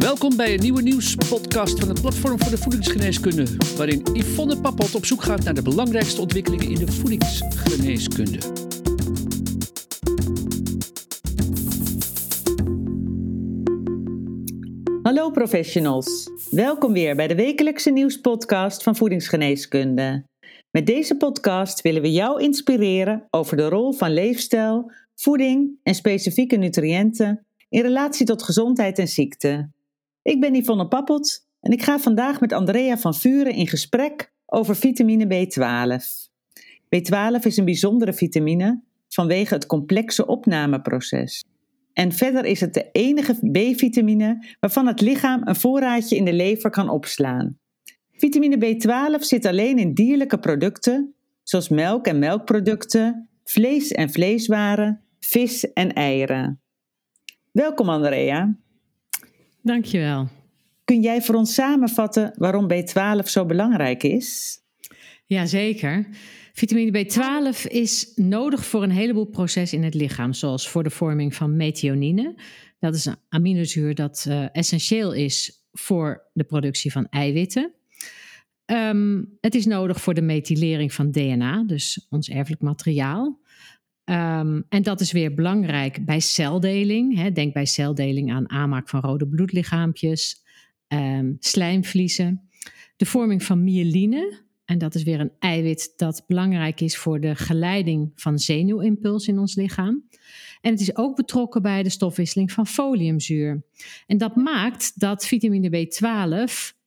Welkom bij een nieuwe nieuwspodcast van het Platform voor de Voedingsgeneeskunde, waarin Yvonne Pappot op zoek gaat naar de belangrijkste ontwikkelingen in de voedingsgeneeskunde. Hallo professionals, welkom weer bij de wekelijkse nieuwspodcast van Voedingsgeneeskunde. Met deze podcast willen we jou inspireren over de rol van leefstijl, voeding en specifieke nutriënten in relatie tot gezondheid en ziekte. Ik ben Yvonne Pappot en ik ga vandaag met Andrea van Vuren in gesprek over vitamine B12. B12 is een bijzondere vitamine vanwege het complexe opnameproces. En verder is het de enige B-vitamine waarvan het lichaam een voorraadje in de lever kan opslaan. Vitamine B12 zit alleen in dierlijke producten, zoals melk en melkproducten, vlees en vleeswaren, vis en eieren. Welkom Andrea. Dankjewel. Kun jij voor ons samenvatten waarom B12 zo belangrijk is? Jazeker. Vitamine B12 is nodig voor een heleboel processen in het lichaam, zoals voor de vorming van methionine. Dat is een aminozuur dat uh, essentieel is voor de productie van eiwitten. Um, het is nodig voor de methylering van DNA, dus ons erfelijk materiaal. Um, en dat is weer belangrijk bij celdeling. Hè. Denk bij celdeling aan aanmaak van rode bloedlichaampjes, um, slijmvliezen. De vorming van myeline, en dat is weer een eiwit dat belangrijk is voor de geleiding van zenuwimpuls in ons lichaam. En het is ook betrokken bij de stofwisseling van foliumzuur. En dat maakt dat vitamine B12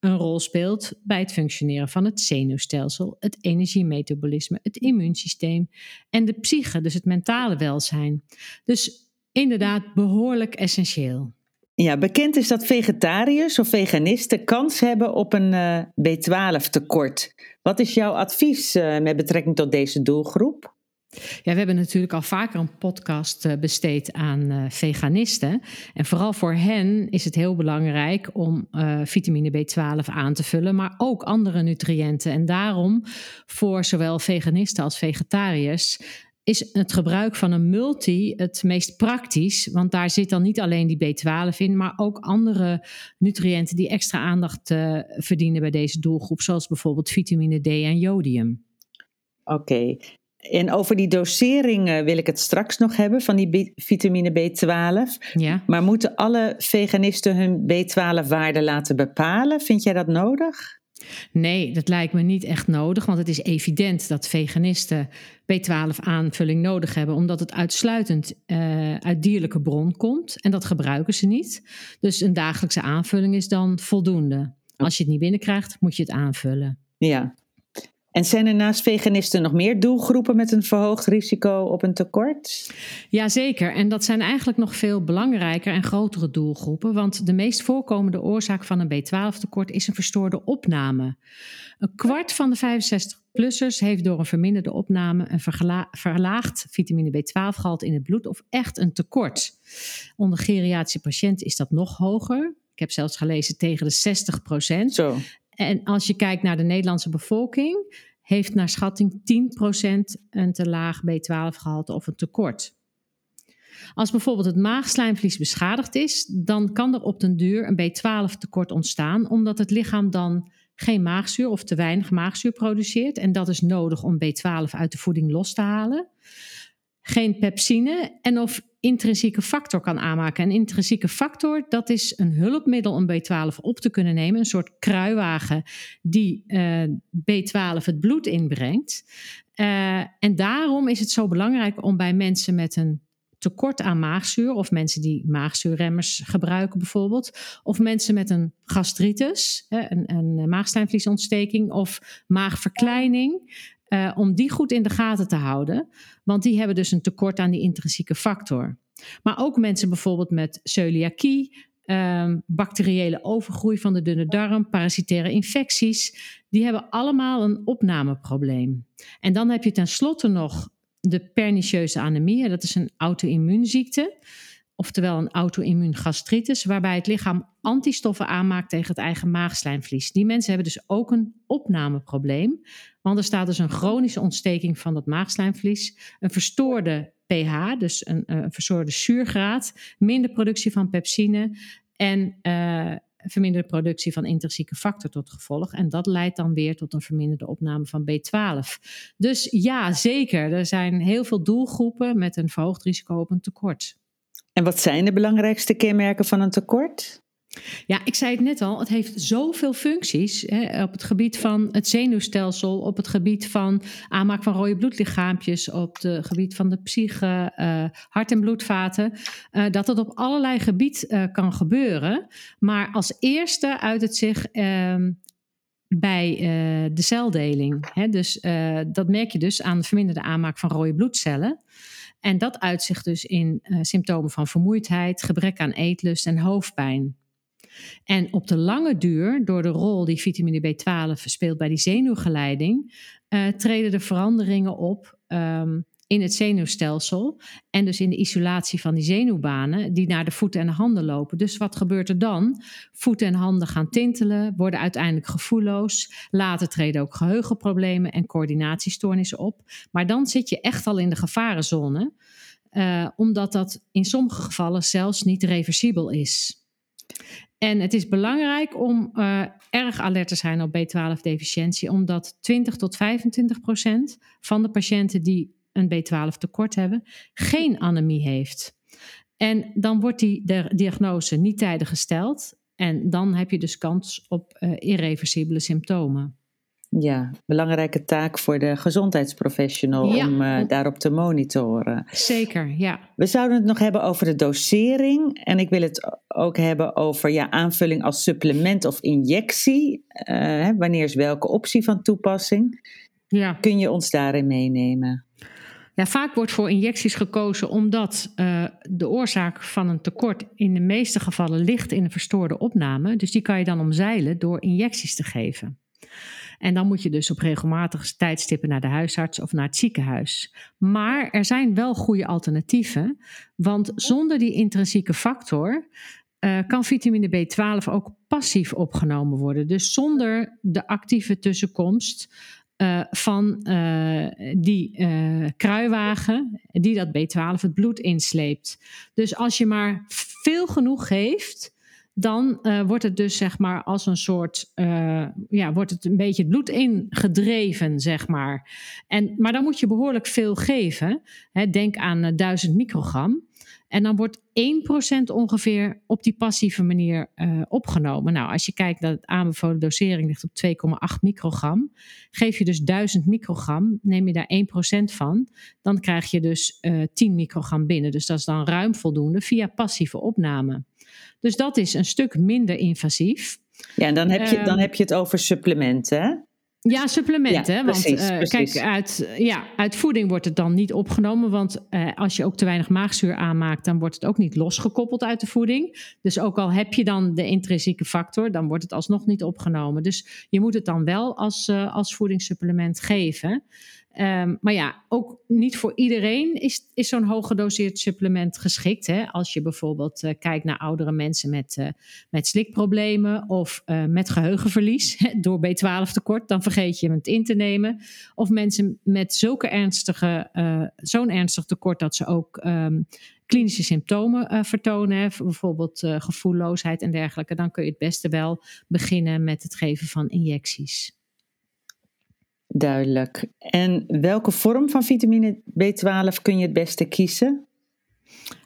een rol speelt bij het functioneren van het zenuwstelsel, het energiemetabolisme, het immuunsysteem en de psyche, dus het mentale welzijn. Dus inderdaad behoorlijk essentieel. Ja, bekend is dat vegetariërs of veganisten kans hebben op een eh, B12 tekort. Wat is jouw advies uh, met betrekking tot deze doelgroep? Ja, we hebben natuurlijk al vaker een podcast eh, besteed aan uh, veganisten. En vooral voor hen is het heel belangrijk om uh, vitamine B12 aan te vullen, maar ook andere nutriënten. En daarom voor zowel veganisten als vegetariërs is het gebruik van een multi het meest praktisch. Want daar zit dan niet alleen die B12 in, maar ook andere nutriënten die extra aandacht verdienen bij deze doelgroep, zoals bijvoorbeeld vitamine D en jodium. Oké, en over die dosering wil ik het straks nog hebben van die vitamine B12. Ja. Maar moeten alle veganisten hun B12-waarde laten bepalen? Vind jij dat nodig? Nee, dat lijkt me niet echt nodig, want het is evident dat veganisten B12-aanvulling nodig hebben, omdat het uitsluitend uh, uit dierlijke bron komt en dat gebruiken ze niet. Dus een dagelijkse aanvulling is dan voldoende. Als je het niet binnenkrijgt, moet je het aanvullen. Ja, en zijn er naast veganisten nog meer doelgroepen met een verhoogd risico op een tekort? Jazeker, en dat zijn eigenlijk nog veel belangrijker en grotere doelgroepen, want de meest voorkomende oorzaak van een B12-tekort is een verstoorde opname. Een kwart van de 65-plussers heeft door een verminderde opname een verlaagd vitamine B12-gehalte in het bloed of echt een tekort. Onder geriatrische patiënten is dat nog hoger. Ik heb zelfs gelezen tegen de 60 procent. En als je kijkt naar de Nederlandse bevolking, heeft naar schatting 10% een te laag B12-gehalte of een tekort. Als bijvoorbeeld het maagslijmvlies beschadigd is, dan kan er op den duur een B12-tekort ontstaan, omdat het lichaam dan geen maagzuur of te weinig maagzuur produceert. En dat is nodig om B12 uit de voeding los te halen. Geen pepsine en of intrinsieke factor kan aanmaken. Een intrinsieke factor, dat is een hulpmiddel om B12 op te kunnen nemen. Een soort kruiwagen die uh, B12 het bloed inbrengt. Uh, en daarom is het zo belangrijk om bij mensen met een tekort aan maagzuur, of mensen die maagzuurremmers gebruiken bijvoorbeeld, of mensen met een gastritis, een, een maagslijmvliesontsteking of maagverkleining, uh, om die goed in de gaten te houden. Want die hebben dus een tekort aan die intrinsieke factor. Maar ook mensen bijvoorbeeld met celiakie, um, bacteriële overgroei van de dunne darm, parasitaire infecties, die hebben allemaal een opnameprobleem. En dan heb je tenslotte nog de pernicieuze anemie, dat is een auto-immuunziekte oftewel een auto-immuun gastritis, waarbij het lichaam antistoffen aanmaakt tegen het eigen maagslijmvlies. Die mensen hebben dus ook een opnameprobleem, want er staat dus een chronische ontsteking van dat maagslijmvlies, een verstoorde pH, dus een, een verstoorde zuurgraad, minder productie van pepsine en uh, verminderde productie van intrinsieke factor tot gevolg. En dat leidt dan weer tot een verminderde opname van B12. Dus ja, zeker. Er zijn heel veel doelgroepen met een verhoogd risico op een tekort. En wat zijn de belangrijkste kenmerken van een tekort? Ja, ik zei het net al, het heeft zoveel functies hè, op het gebied van het zenuwstelsel, op het gebied van aanmaak van rode bloedlichaampjes, op het gebied van de psyche, uh, hart- en bloedvaten, uh, dat het op allerlei gebied uh, kan gebeuren. Maar als eerste uit het zich ehm, bij de celdeling. Hè, dus dat merk je dus aan de verminderde aanmaak van rode bloedcellen. En dat uitzicht dus in symptomen van vermoeidheid, gebrek aan eetlust en hoofdpijn. En op de lange duur, door de rol die vitamine B12 speelt bij die zenuwgeleiding, uh, treden er veranderingen op um, in het zenuwstelsel en dus in de isolatie van die zenuwbanen die naar de voeten en de handen lopen. Dus wat gebeurt er dan? Voeten en handen gaan tintelen, worden uiteindelijk gevoelloos. Later treden ook geheugenproblemen en coördinatiestoornissen op. Maar dan zit je echt al in de gevarenzone, uh, omdat dat in sommige gevallen zelfs niet reversibel is. En het is belangrijk om uh, erg alert te zijn op B12-deficiëntie, omdat 20 tot 25 procent van de patiënten die een B12 tekort hebben, geen anemie heeft. En dan wordt die de diagnose niet tijdig gesteld en dan heb je dus kans op uh, irreversibele symptomen. Ja, belangrijke taak voor de gezondheidsprofessional om uh, daarop te monitoren. Zeker, ja. We zouden het nog hebben over de dosering. En ik wil het ook hebben over ja, aanvulling als supplement of injectie. Uh, wanneer is welke optie van toepassing? Ja. Kun je ons daarin meenemen? Vaak wordt voor injecties gekozen omdat uh, de oorzaak van een tekort in de meeste gevallen ligt in een verstoorde opname. Dus die kan je dan omzeilen door injecties te geven. En dan moet je dus op regelmatige tijdstippen naar de huisarts of naar het ziekenhuis. Maar er zijn wel goede alternatieven, want zonder die intrinsieke factor uh, kan vitamine B12 ook passief opgenomen worden. Dus zonder de actieve tussenkomst uh, van uh, die kruiwagen die dat B12 het bloed insleept. Dus als je maar veel genoeg geeft, dan wordt het dus zeg maar als een soort, ja, wordt het een beetje het bloed ingedreven, zeg maar. En, maar dan moet je behoorlijk veel geven. Hè, denk aan uh, 1000 microgram. En dan wordt 1% ongeveer op die passieve manier uh, opgenomen. Nou, als je kijkt dat de aanbevolen dosering ligt op 2,8 microgram, geef je dus 1000 microgram, neem je daar 1% van, dan krijg je dus uh, 10 microgram binnen. Dus dat is dan ruim voldoende via passieve opname. Dus dat is een stuk minder invasief. Ja, en dan heb je, dan ehm, heb je het over supplementen, hè? Ja, supplementen. Ja, want precies, uh, precies. kijk, uit, ja, uit voeding wordt het dan niet opgenomen. Want uh, als je ook te weinig maagzuur aanmaakt, dan wordt het ook niet losgekoppeld uit de voeding. Dus ook al heb je dan de intrinsieke factor, dan wordt het alsnog niet opgenomen. Dus je moet het dan wel als, uh, als voedingssupplement geven. Um, maar ja, ook niet voor iedereen is, is zo'n hooggedoseerd supplement geschikt. Hè? Als je bijvoorbeeld uh, kijkt naar oudere mensen met, uh, met slikproblemen of uh, met geheugenverlies door B12 tekort, dan vergeet je het in te nemen. Of mensen met zulke ernstige, zo'n ernstig tekort dat ze ook um, klinische symptomen vertonen, bijvoorbeeld gevoelloosheid en dergelijke, dan kun je het beste wel beginnen met het geven van injecties. Duidelijk. En welke vorm van vitamine B12 kun je het beste kiezen?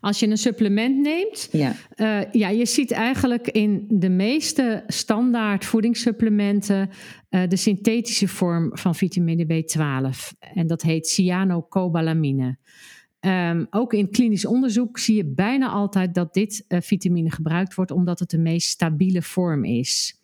Als je een supplement neemt, ja. Uh, ja, je ziet eigenlijk in de meeste standaard voedingssupplementen uh, de synthetische vorm van vitamine B12. En dat heet cyanocobalamine. Um, ook in klinisch onderzoek zie je bijna altijd dat dit uh, vitamine gebruikt wordt, omdat het de meest stabiele vorm is.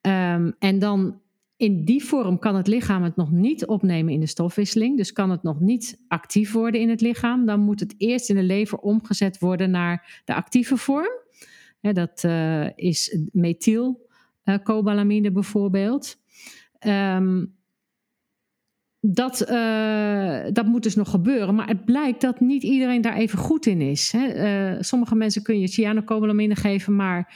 Um, en dan in die vorm kan het lichaam het nog niet opnemen in de stofwisseling. Dus kan het nog niet actief worden in het lichaam. Dan moet het eerst in de lever omgezet worden naar de actieve vorm. dat uh, is methylcobalamine bijvoorbeeld. Um, dat, uh, dat moet dus nog gebeuren. Maar het blijkt dat niet iedereen daar even goed in is. Hè. Sommige mensen kun je cyanocobalamine geven, maar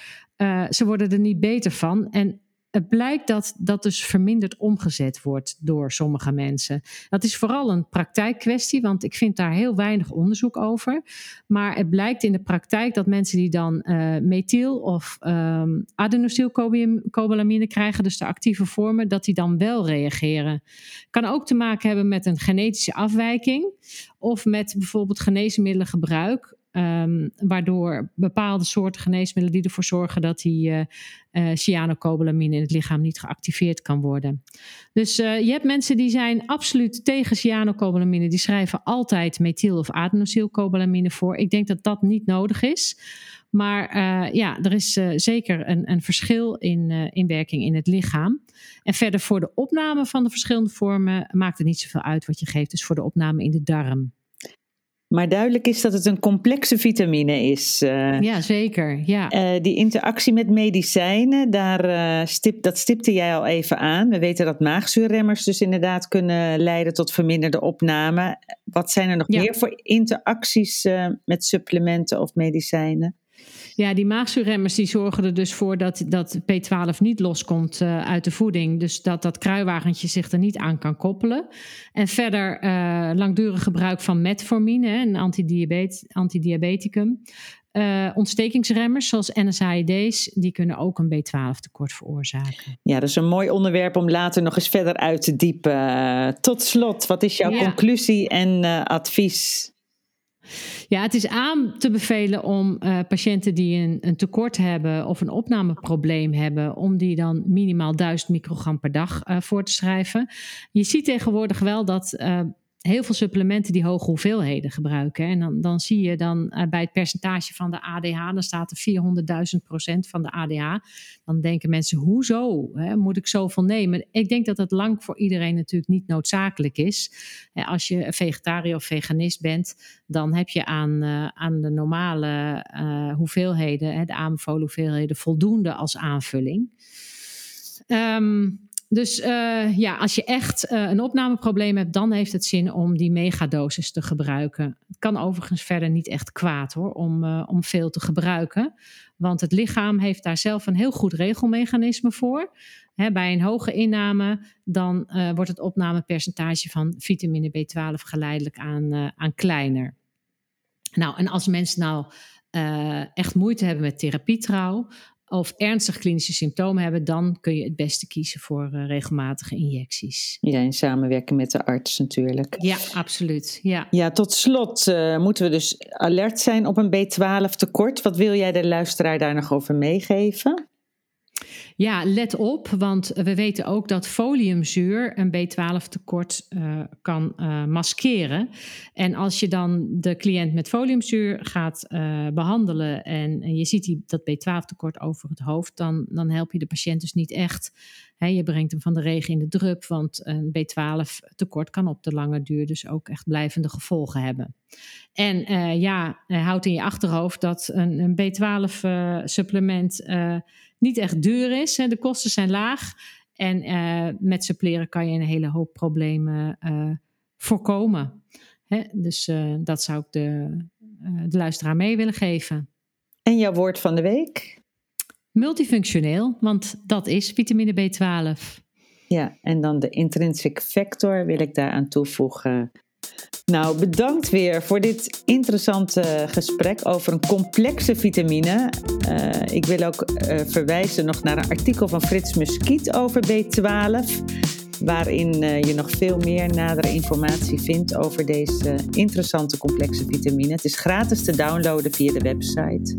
ze worden er niet beter van. En het blijkt dat dat dus verminderd omgezet wordt door sommige mensen. Dat is vooral een praktijkkwestie, want ik vind daar heel weinig onderzoek over. Maar het blijkt in de praktijk dat mensen die dan uh, methyl of um, adenosylcobalamine krijgen, dus de actieve vormen, dat die dan wel reageren. Kan ook te maken hebben met een genetische afwijking of met bijvoorbeeld geneesmiddelengebruik. Um, waardoor bepaalde soorten geneesmiddelen die ervoor zorgen dat die uh, uh, cyanocobalamine in het lichaam niet geactiveerd kan worden. Dus uh, je hebt mensen die zijn absoluut tegen cyanocobalamine, die schrijven altijd methyl- of adenosylcobalamine voor. Ik denk dat dat niet nodig is. Maar ja, er is zeker een, een verschil in, in werking in het lichaam. En verder voor de opname van de verschillende vormen maakt het niet zoveel uit wat je geeft. Dus voor de opname in de darm. Maar duidelijk is dat het een complexe vitamine is. Uh, ja, zeker. Ja. Uh, die interactie met medicijnen, daar, uh, stip, dat stipte jij al even aan. We weten dat maagzuurremmers dus inderdaad kunnen leiden tot verminderde opname. Wat zijn er nog ja. meer voor interacties met supplementen of medicijnen? Ja, die maagzuurremmers die zorgen er dus voor dat, dat P12 niet loskomt uh, uit de voeding. Dus dat dat kruiwagentje zich er niet aan kan koppelen. En verder uh, langdurig gebruik van metformine, een antidiabet, antidiabeticum. Uh, ontstekingsremmers zoals NSAID's, die kunnen ook een B12 tekort veroorzaken. Ja, dat is een mooi onderwerp om later nog eens verder uit te diepen. Tot slot, wat is jouw ja. conclusie en advies? Ja, het is aan te bevelen om uh, patiënten die een, een, tekort hebben of een opnameprobleem hebben, om die dan minimaal 1000 microgram per dag uh, voor te schrijven. Je ziet tegenwoordig wel dat uh, heel veel supplementen die hoge hoeveelheden gebruiken. En dan, dan zie je dan uh, bij het percentage van de ADH, dan staat er 400.000 procent van de ADH. Dan denken mensen, hoezo? Hè, moet ik zoveel nemen? Ik denk dat dat lang voor iedereen natuurlijk niet noodzakelijk is. als je vegetariër of veganist bent, dan heb je aan, uh, aan de normale hoeveelheden, hè, de aanbevolen hoeveelheden, voldoende als aanvulling. Um, dus uh, ja, als je echt uh, een opnameprobleem hebt, dan heeft het zin om die megadosis te gebruiken. Het kan overigens verder niet echt kwaad hoor, om, uh, om veel te gebruiken. Want het lichaam heeft daar zelf een heel goed regelmechanisme voor. Bij een hoge inname, dan wordt het opnamepercentage van vitamine B12 geleidelijk aan, aan kleiner. Nou, en als mensen nou echt moeite hebben met therapietrouw, of ernstig klinische symptomen hebben, dan kun je het beste kiezen voor uh, regelmatige injecties. Ja, in samenwerking met de arts natuurlijk. Ja, absoluut. Ja, ja tot slot uh, moeten we dus alert zijn op een B12 tekort. Wat wil jij de luisteraar daar nog over meegeven? Ja, let op, want we weten ook dat foliumzuur een B12 tekort uh, kan uh, maskeren. En als je dan de cliënt met foliumzuur gaat uh, behandelen en, en, je ziet die, dat B12 tekort over het hoofd, dan, dan help je de patiënt dus niet echt. Je brengt hem van de regen in de drup, want een B12 tekort kan op de lange duur dus ook echt blijvende gevolgen hebben. En ja, houd in je achterhoofd dat een, een B12 supplement niet echt duur is. De kosten zijn laag. En met suppleren kan je een hele hoop problemen voorkomen. Dus dat zou ik de, de luisteraar mee willen geven. En jouw woord van de week? Multifunctioneel, want dat is vitamine B12. Ja, en dan de intrinsic factor wil ik daaraan toevoegen. Nou, bedankt weer voor dit interessante gesprek over een complexe vitamine. Uh, ik wil ook uh, verwijzen nog naar een artikel van Frits Muskiet over B12, waarin uh, je nog veel meer nadere informatie vindt over deze interessante complexe vitamine. Het is gratis te downloaden via de website.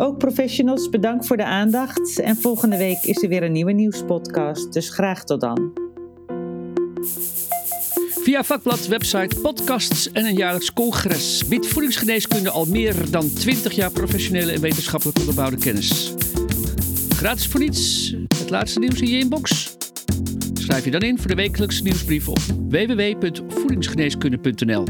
Ook professionals, bedankt voor de aandacht. En volgende week is er weer een nieuwe nieuwspodcast, dus graag tot dan. Via vakblad, website, podcasts en een jaarlijks congres biedt voedingsgeneeskunde al meer dan 20 jaar professionele en wetenschappelijk onderbouwde kennis. Gratis voor niets, het laatste nieuws in je inbox. Schrijf je dan in voor de wekelijkse nieuwsbrief op www.voedingsgeneeskunde.nl.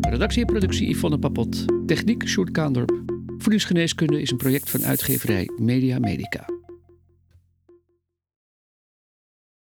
Redactie en productie Yvonne Papot. Techniek Sjoerd Kaandorp. Voedingsgeneeskunde is een project van uitgeverij Media Medica.